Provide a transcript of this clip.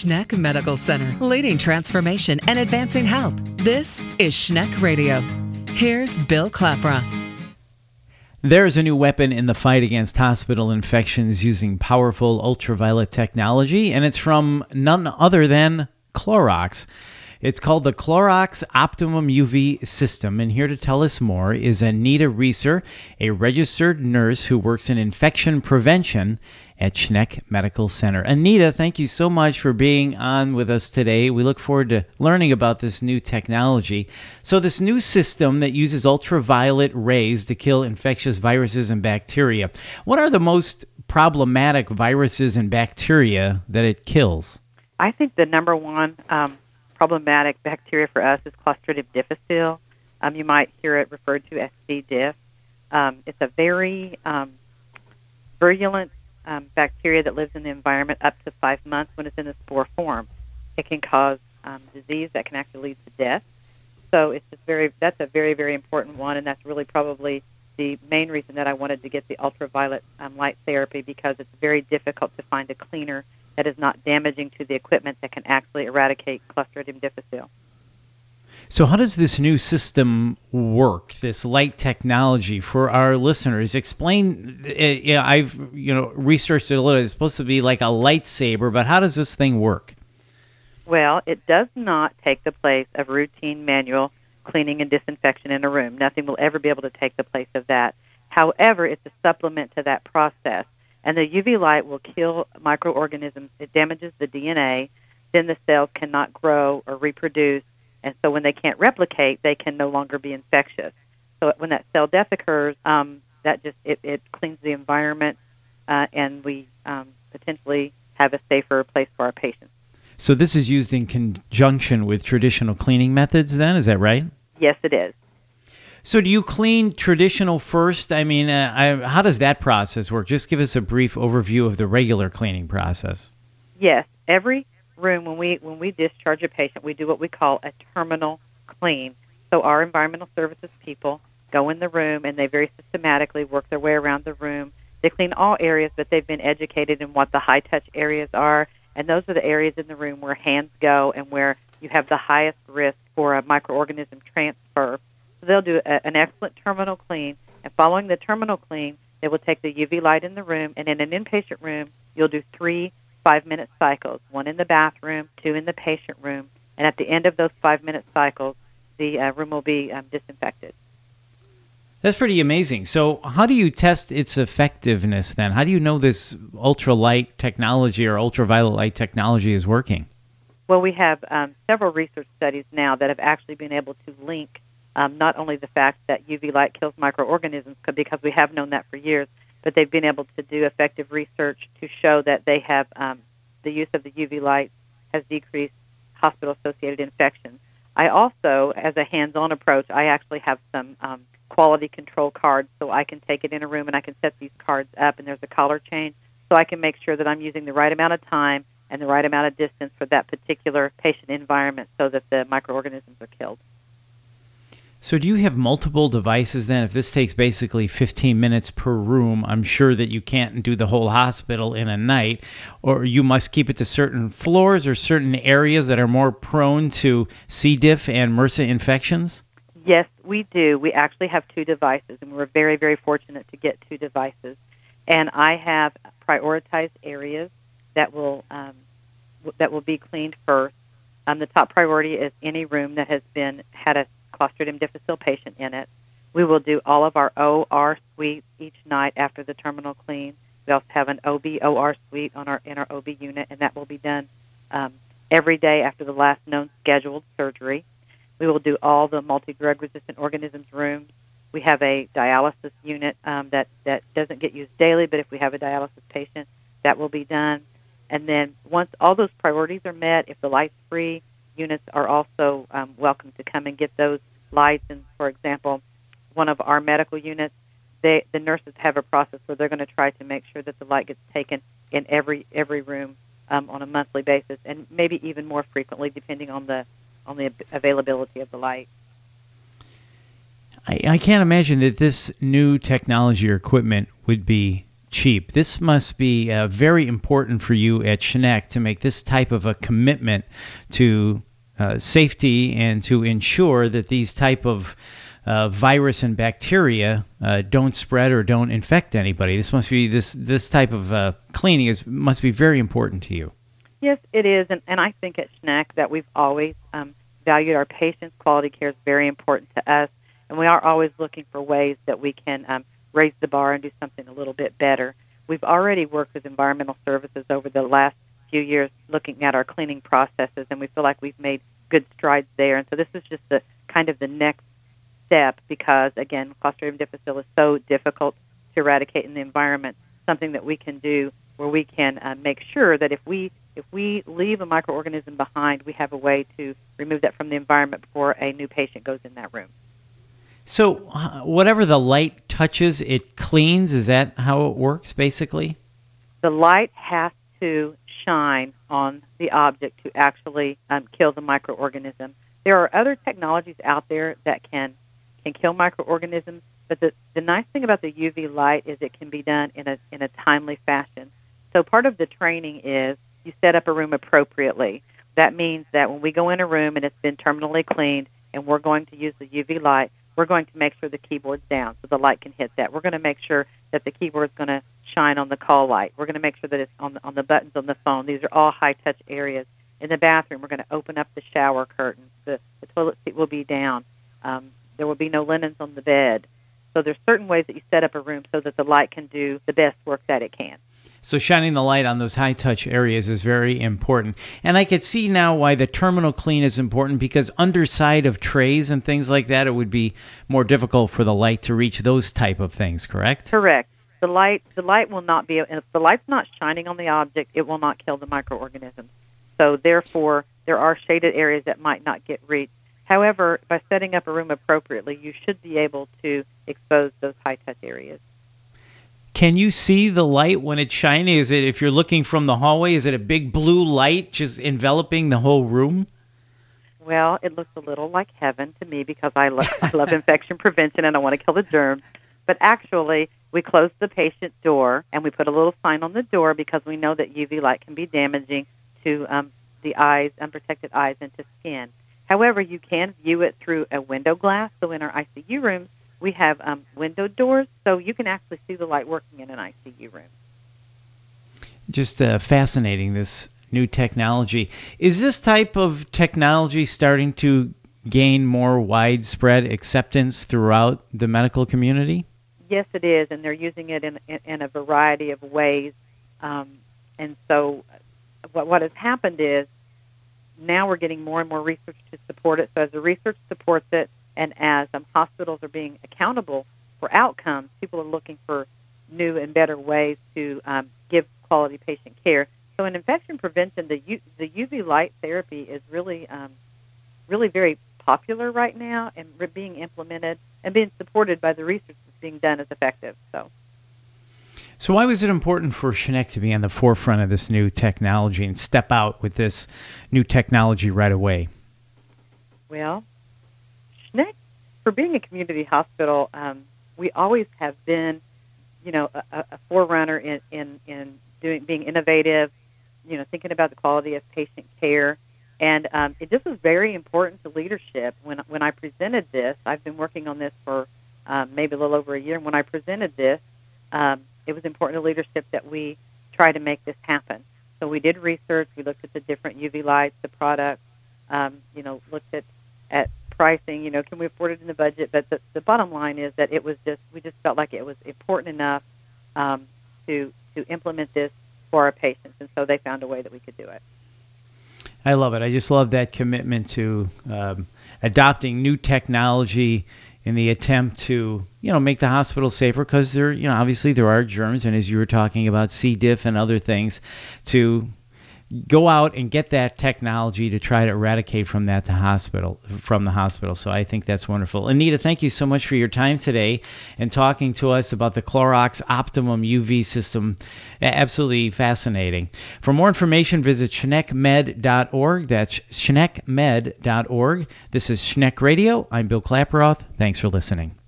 Schneck Medical Center, leading transformation and advancing health. This is Schneck Radio. Here's Bill Klaproth. There is a new weapon in the fight against hospital infections using powerful ultraviolet technology, and it's from none other than Clorox. It's called the Clorox Optimum UV System, and here to tell us more is Anita Reeser, a registered nurse who works in infection prevention at Schneck Medical Center. Anita, thank you so much for being on with us today. We look forward to learning about this new technology. So, this new system that uses ultraviolet rays to kill infectious viruses and bacteria. What are the most problematic viruses and bacteria that it kills? I think the number one um, problematic bacteria for us is Clostridium difficile. Um, you might hear it referred to as C. diff. Um, it's a very um, virulent um, bacteria that lives in the environment up to five months when it's in the spore form. It can cause um, disease that can actually lead to death. So it's just very that's a very very important one, and that's really probably the main reason that I wanted to get the ultraviolet um, light therapy because it's very difficult to find a cleaner that is not damaging to the equipment that can actually eradicate Clostridium difficile. So, how does this new system work? This light technology for our listeners? Explain. Uh, yeah, I've you know researched it a little. It's supposed to be like a lightsaber, but how does this thing work? Well, it does not take the place of routine manual cleaning and disinfection in a room. Nothing will ever be able to take the place of that. However, it's a supplement to that process and the UV light will kill microorganisms. It damages the DNA. Then the cells cannot grow or reproduce, and so when they can't replicate, they can no longer be infectious. So when that cell death occurs, um, that just it, it cleans the environment, uh, and we um, potentially have a safer place for our patients. So this is used in conjunction with traditional cleaning methods, then, is that right? Yes, it is. So do you clean traditional first? I mean, uh, I, how does that process work? Just give us a brief overview of the regular cleaning process. Yes, every room when we when we discharge a patient, we do what we call a terminal clean. So our environmental services people go in the room and they very systematically work their way around the room. They clean all areas, but they've been educated in what the high touch areas are, and those are the areas in the room where hands go and where you have the highest risk for a microorganism transfer so they'll do a, an excellent terminal clean, and following the terminal clean, they will take the UV light in the room, and in an inpatient room, you'll do three five-minute cycles, one in the bathroom, two in the patient room, and at the end of those five-minute cycles, the uh, room will be um, disinfected. That's pretty amazing. So, how do you test its effectiveness then? How do you know this ultralight technology or ultraviolet light technology is working? Well, we have um, several research studies now that have actually been able to link um, not only the fact that UV light kills microorganisms, because we have known that for years, but they've been able to do effective research to show that they have um, the use of the UV light has decreased hospital-associated infections. I also, as a hands-on approach, I actually have some um, quality control cards, so I can take it in a room and I can set these cards up, and there's a collar change, so I can make sure that I'm using the right amount of time and the right amount of distance for that particular patient environment, so that the microorganisms are killed. So do you have multiple devices then? If this takes basically 15 minutes per room, I'm sure that you can't do the whole hospital in a night, or you must keep it to certain floors or certain areas that are more prone to C. diff and MRSA infections? Yes, we do. We actually have two devices, and we're very, very fortunate to get two devices. And I have prioritized areas that will um, that will be cleaned first. Um, the top priority is any room that has been had a Clostridium difficile patient in it. We will do all of our OR suites each night after the terminal clean. We also have an OB OR suite on our in our OB unit, and that will be done um, every day after the last known scheduled surgery. We will do all the multi-drug resistant organisms rooms. We have a dialysis unit um, that that doesn't get used daily, but if we have a dialysis patient, that will be done. And then once all those priorities are met, if the light's free, units are also um, welcome to come and get those lights. And for example, one of our medical units, they, the nurses have a process where they're going to try to make sure that the light gets taken in every every room um, on a monthly basis, and maybe even more frequently, depending on the on the availability of the light. I, I can't imagine that this new technology or equipment would be cheap. This must be uh, very important for you at Schneck to make this type of a commitment to uh, safety and to ensure that these type of uh, virus and bacteria uh, don't spread or don't infect anybody. This must be this this type of uh, cleaning is must be very important to you. Yes, it is, and, and I think at Schneck that we've always um, valued our patients. Quality care is very important to us, and we are always looking for ways that we can um, raise the bar and do something a little bit better. We've already worked with environmental services over the last few years looking at our cleaning processes, and we feel like we've made good strides there. And so this is just the kind of the next step because, again, Clostridium difficile is so difficult to eradicate in the environment. Something that we can do where we can uh, make sure that if we if we leave a microorganism behind, we have a way to remove that from the environment before a new patient goes in that room. So, uh, whatever the light touches, it cleans. Is that how it works, basically? The light has to shine on the object to actually um, kill the microorganism. There are other technologies out there that can can kill microorganisms, but the, the nice thing about the UV light is it can be done in a in a timely fashion. So part of the training is you set up a room appropriately. That means that when we go in a room and it's been terminally cleaned and we're going to use the UV light, we're going to make sure the keyboard's down so the light can hit that. We're going to make sure that the keyboard's going to shine on the call light. We're going to make sure that it's on the, on the buttons on the phone. These are all high touch areas. In the bathroom, we're going to open up the shower curtains. The, the toilet seat will be down. Um, there will be no linens on the bed. So there's certain ways that you set up a room so that the light can do the best work that it can. So shining the light on those high touch areas is very important. And I could see now why the terminal clean is important because underside of trays and things like that it would be more difficult for the light to reach those type of things, correct? Correct. The light the light will not be if the light's not shining on the object, it will not kill the microorganisms. So therefore there are shaded areas that might not get reached. However, by setting up a room appropriately, you should be able to expose those high touch areas. Can you see the light when it's shining? Is it if you're looking from the hallway, is it a big blue light just enveloping the whole room? Well, it looks a little like heaven to me because I love I love infection prevention and I want to kill the germs. But actually, we close the patient door and we put a little sign on the door because we know that UV light can be damaging to um, the eyes, unprotected eyes, and to skin. However, you can view it through a window glass. So in our ICU rooms, we have um, window doors, so you can actually see the light working in an ICU room. Just uh, fascinating, this new technology. Is this type of technology starting to gain more widespread acceptance throughout the medical community? Yes, it is, and they're using it in, in, in a variety of ways. Um, and so, what, what has happened is now we're getting more and more research to support it. So, as the research supports it, and as um, hospitals are being accountable for outcomes, people are looking for new and better ways to um, give quality patient care. So in infection prevention, the U- the UV light therapy is really um, really very popular right now and being implemented and being supported by the research that's being done as effective. So. So why was it important for Schneck to be on the forefront of this new technology and step out with this new technology right away? Well, Schneck, for being a community hospital, um, we always have been, you know, a, a forerunner in, in, in doing being innovative, you know, thinking about the quality of patient care. And um, it just was very important to leadership. When when I presented this, I've been working on this for um, maybe a little over a year. And when I presented this, um, it was important to leadership that we try to make this happen. So we did research. We looked at the different UV lights, the products. Um, you know, looked at at pricing, you know, can we afford it in the budget? But the, the bottom line is that it was just, we just felt like it was important enough um, to, to implement this for our patients. And so they found a way that we could do it. I love it. I just love that commitment to um, adopting new technology in the attempt to, you know, make the hospital safer because there, you know, obviously there are germs, and as you were talking about C. diff and other things, to go out and get that technology to try to eradicate from that to hospital from the hospital. So I think that's wonderful. Anita, thank you so much for your time today and talking to us about the Clorox Optimum UV system. Absolutely fascinating. For more information, visit schneckmed.org. That's schneckmed.org. This is Schneck Radio. I'm Bill Klaproth. Thanks for listening.